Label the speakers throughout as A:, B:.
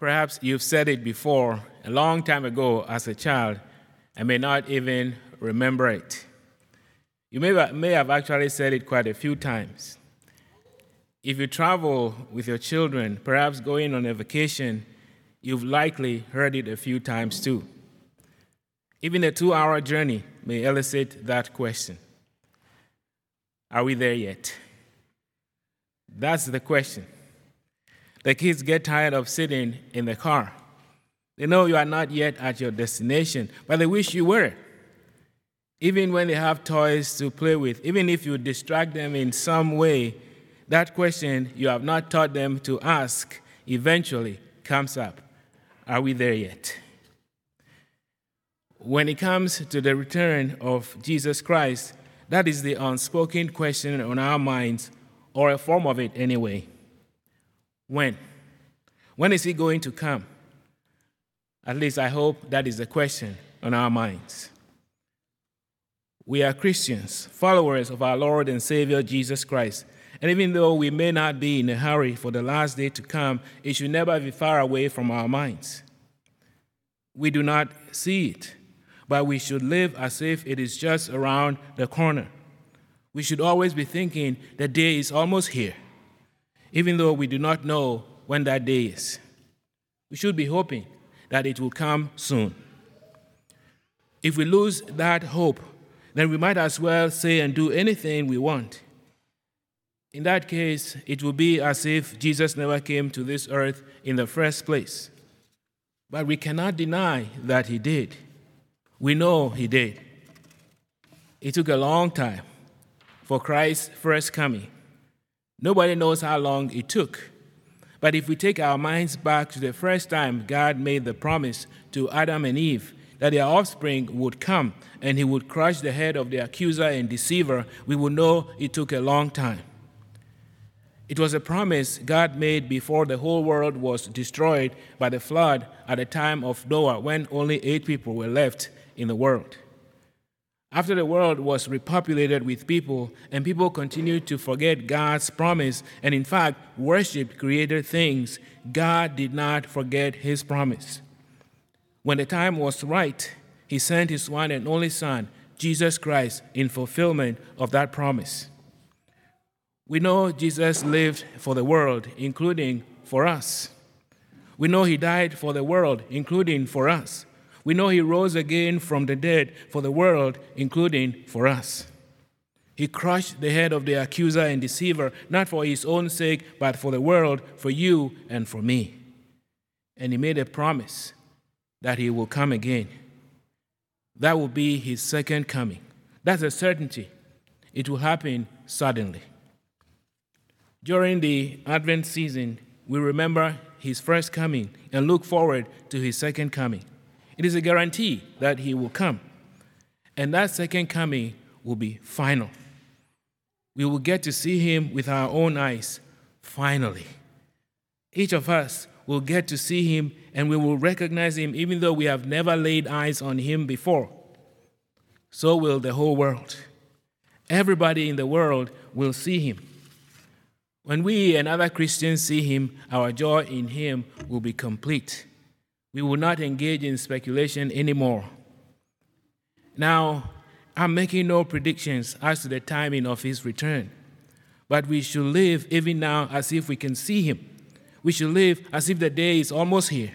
A: Perhaps you've said it before a long time ago as a child and may not even remember it. You may, may have actually said it quite a few times. If you travel with your children, perhaps going on a vacation, you've likely heard it a few times too. Even a two hour journey may elicit that question Are we there yet? That's the question. The kids get tired of sitting in the car. They know you are not yet at your destination, but they wish you were. Even when they have toys to play with, even if you distract them in some way, that question you have not taught them to ask eventually comes up Are we there yet? When it comes to the return of Jesus Christ, that is the unspoken question on our minds, or a form of it anyway. When? When is he going to come? At least I hope that is the question on our minds. We are Christians, followers of our Lord and Savior Jesus Christ. And even though we may not be in a hurry for the last day to come, it should never be far away from our minds. We do not see it, but we should live as if it is just around the corner. We should always be thinking the day is almost here even though we do not know when that day is. We should be hoping that it will come soon. If we lose that hope, then we might as well say and do anything we want. In that case, it will be as if Jesus never came to this earth in the first place. But we cannot deny that he did. We know he did. It took a long time for Christ's first coming. Nobody knows how long it took. But if we take our minds back to the first time God made the promise to Adam and Eve that their offspring would come and he would crush the head of the accuser and deceiver, we will know it took a long time. It was a promise God made before the whole world was destroyed by the flood at the time of Noah when only eight people were left in the world. After the world was repopulated with people and people continued to forget God's promise and, in fact, worshiped created things, God did not forget his promise. When the time was right, he sent his one and only Son, Jesus Christ, in fulfillment of that promise. We know Jesus lived for the world, including for us. We know he died for the world, including for us. We know he rose again from the dead for the world, including for us. He crushed the head of the accuser and deceiver, not for his own sake, but for the world, for you and for me. And he made a promise that he will come again. That will be his second coming. That's a certainty. It will happen suddenly. During the Advent season, we remember his first coming and look forward to his second coming. It is a guarantee that he will come. And that second coming will be final. We will get to see him with our own eyes, finally. Each of us will get to see him and we will recognize him even though we have never laid eyes on him before. So will the whole world. Everybody in the world will see him. When we and other Christians see him, our joy in him will be complete. We will not engage in speculation anymore. Now, I'm making no predictions as to the timing of his return, but we should live even now as if we can see him. We should live as if the day is almost here.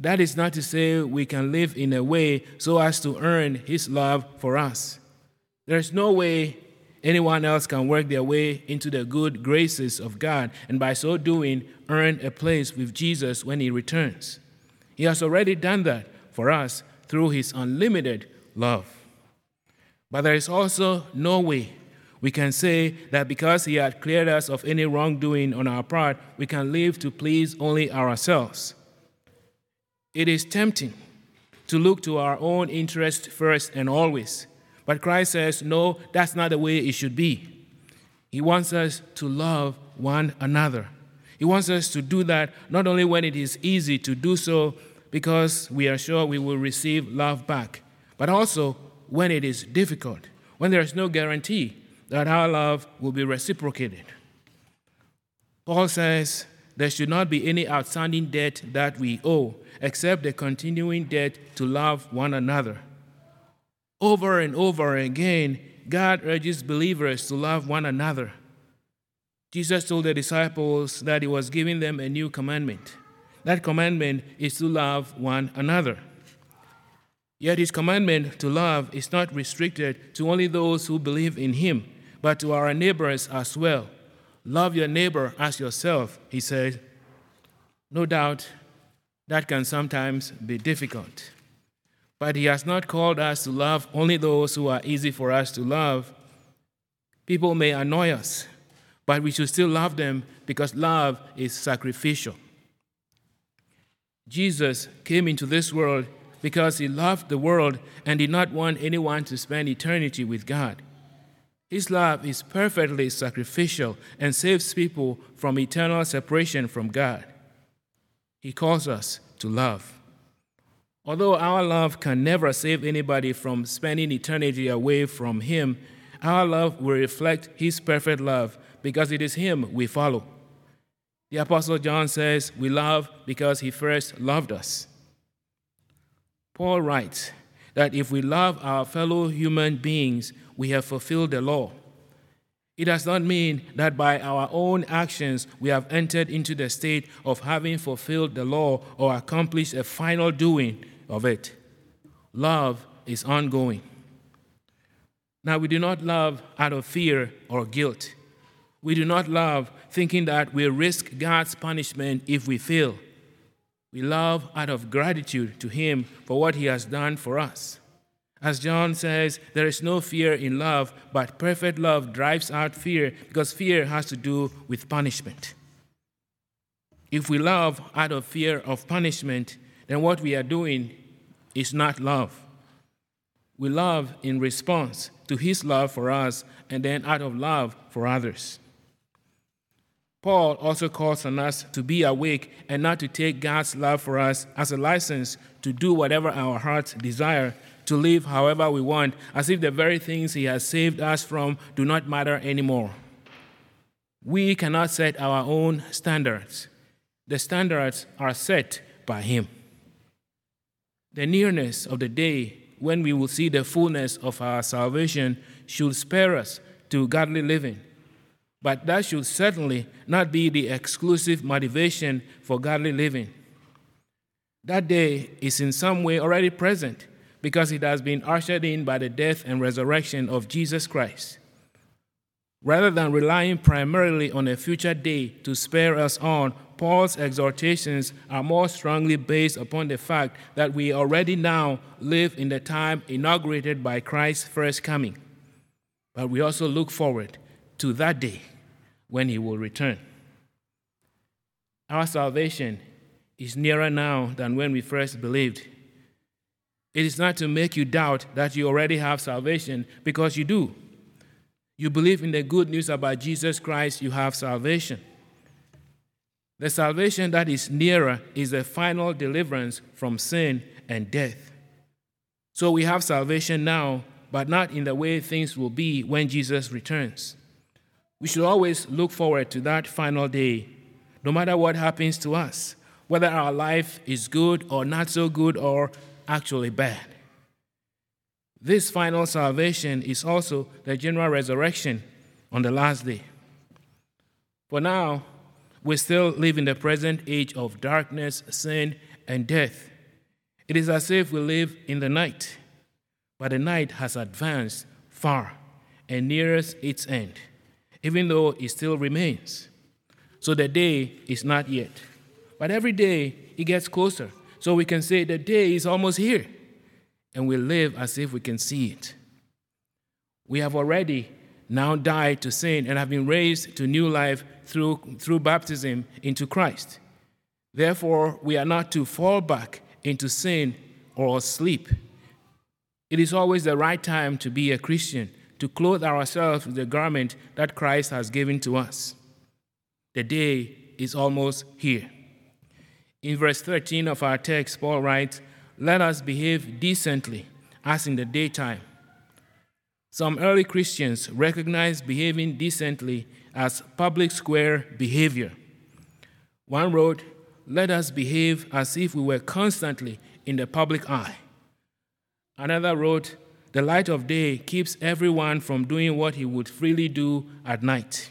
A: That is not to say we can live in a way so as to earn his love for us. There's no way anyone else can work their way into the good graces of God and by so doing earn a place with Jesus when he returns. He has already done that for us through his unlimited love. But there is also no way we can say that because he had cleared us of any wrongdoing on our part, we can live to please only ourselves. It is tempting to look to our own interest first and always but Christ says, no, that's not the way it should be. He wants us to love one another. He wants us to do that not only when it is easy to do so because we are sure we will receive love back, but also when it is difficult, when there is no guarantee that our love will be reciprocated. Paul says there should not be any outstanding debt that we owe, except the continuing debt to love one another. Over and over again, God urges believers to love one another. Jesus told the disciples that he was giving them a new commandment. That commandment is to love one another. Yet his commandment to love is not restricted to only those who believe in him, but to our neighbors as well. Love your neighbor as yourself, he said. No doubt that can sometimes be difficult. But he has not called us to love only those who are easy for us to love. People may annoy us, but we should still love them because love is sacrificial. Jesus came into this world because he loved the world and did not want anyone to spend eternity with God. His love is perfectly sacrificial and saves people from eternal separation from God. He calls us to love. Although our love can never save anybody from spending eternity away from Him, our love will reflect His perfect love because it is Him we follow. The Apostle John says, We love because He first loved us. Paul writes that if we love our fellow human beings, we have fulfilled the law. It does not mean that by our own actions we have entered into the state of having fulfilled the law or accomplished a final doing of it. Love is ongoing. Now, we do not love out of fear or guilt. We do not love thinking that we risk God's punishment if we fail. We love out of gratitude to Him for what He has done for us. As John says, there is no fear in love, but perfect love drives out fear because fear has to do with punishment. If we love out of fear of punishment, then what we are doing is not love. We love in response to His love for us and then out of love for others. Paul also calls on us to be awake and not to take God's love for us as a license to do whatever our hearts desire, to live however we want, as if the very things He has saved us from do not matter anymore. We cannot set our own standards, the standards are set by Him. The nearness of the day when we will see the fullness of our salvation should spare us to godly living but that should certainly not be the exclusive motivation for godly living. That day is in some way already present because it has been ushered in by the death and resurrection of Jesus Christ. Rather than relying primarily on a future day to spare us on, Paul's exhortations are more strongly based upon the fact that we already now live in the time inaugurated by Christ's first coming. But we also look forward to that day when he will return. Our salvation is nearer now than when we first believed. It is not to make you doubt that you already have salvation, because you do. You believe in the good news about Jesus Christ, you have salvation. The salvation that is nearer is the final deliverance from sin and death. So we have salvation now, but not in the way things will be when Jesus returns. We should always look forward to that final day, no matter what happens to us, whether our life is good or not so good or actually bad. This final salvation is also the general resurrection on the last day. For now, we still live in the present age of darkness, sin, and death. It is as if we live in the night, but the night has advanced far and nears its end even though it still remains. So the day is not yet. But every day it gets closer. So we can say the day is almost here. And we live as if we can see it. We have already now died to sin and have been raised to new life through, through baptism into Christ. Therefore, we are not to fall back into sin or sleep. It is always the right time to be a Christian to clothe ourselves with the garment that Christ has given to us. The day is almost here. In verse 13 of our text, Paul writes, Let us behave decently as in the daytime. Some early Christians recognized behaving decently as public square behavior. One wrote, Let us behave as if we were constantly in the public eye. Another wrote, The light of day keeps everyone from doing what he would freely do at night.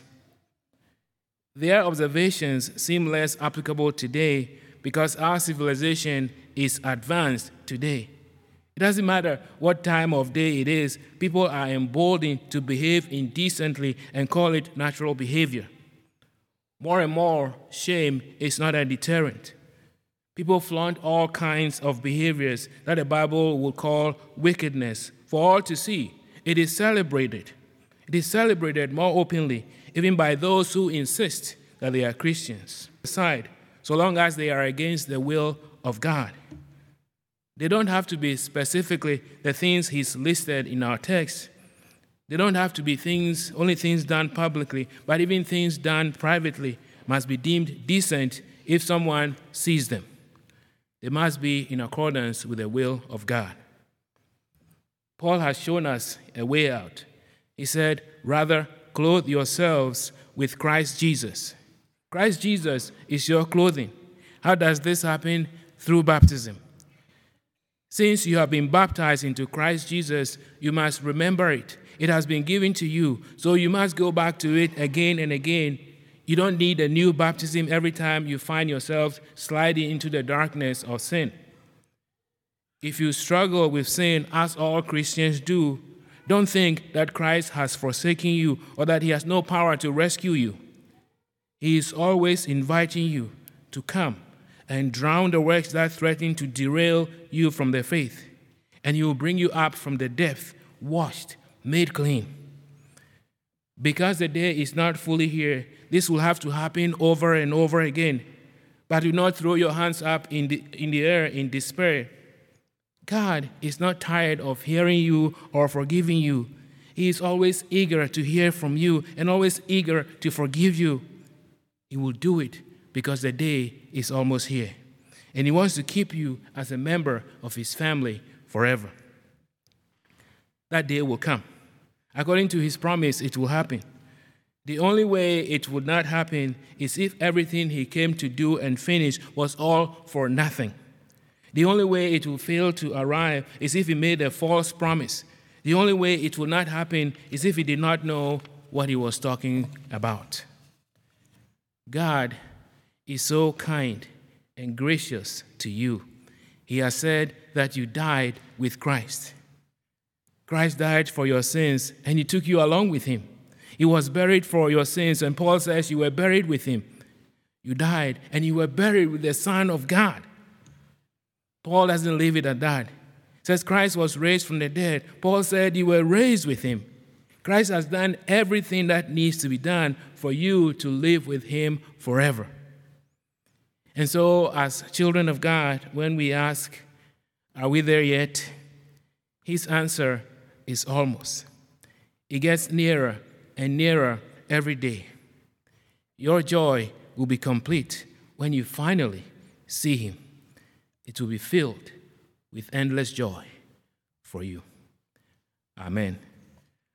A: Their observations seem less applicable today because our civilization is advanced today. It doesn't matter what time of day it is, people are emboldened to behave indecently and call it natural behavior. More and more, shame is not a deterrent. People flaunt all kinds of behaviors that the Bible would call wickedness for all to see. It is celebrated. It is celebrated more openly, even by those who insist that they are Christians. Aside, so long as they are against the will of God. They don't have to be specifically the things he's listed in our text. They don't have to be things, only things done publicly, but even things done privately must be deemed decent if someone sees them. They must be in accordance with the will of God. Paul has shown us a way out. He said, Rather, clothe yourselves with Christ Jesus. Christ Jesus is your clothing. How does this happen? Through baptism. Since you have been baptized into Christ Jesus, you must remember it. It has been given to you, so you must go back to it again and again. You don't need a new baptism every time you find yourself sliding into the darkness of sin. If you struggle with sin, as all Christians do, don't think that Christ has forsaken you or that he has no power to rescue you. He is always inviting you to come and drown the works that threaten to derail you from the faith, and He will bring you up from the depth, washed, made clean. Because the day is not fully here, this will have to happen over and over again. But do not throw your hands up in the, in the air in despair. God is not tired of hearing you or forgiving you. He is always eager to hear from you and always eager to forgive you. He will do it because the day is almost here. And He wants to keep you as a member of His family forever. That day will come. According to His promise, it will happen. The only way it would not happen is if everything He came to do and finish was all for nothing. The only way it will fail to arrive is if He made a false promise. The only way it will not happen is if He did not know what He was talking about. God is so kind and gracious to you. He has said that you died with Christ. Christ died for your sins and he took you along with him. He was buried for your sins, and Paul says you were buried with him. You died and you were buried with the Son of God. Paul doesn't leave it at that. He says Christ was raised from the dead. Paul said you were raised with him. Christ has done everything that needs to be done for you to live with him forever. And so, as children of God, when we ask, Are we there yet? His answer is almost. It gets nearer and nearer every day. Your joy will be complete when you finally see Him. It will be filled with endless joy for you. Amen.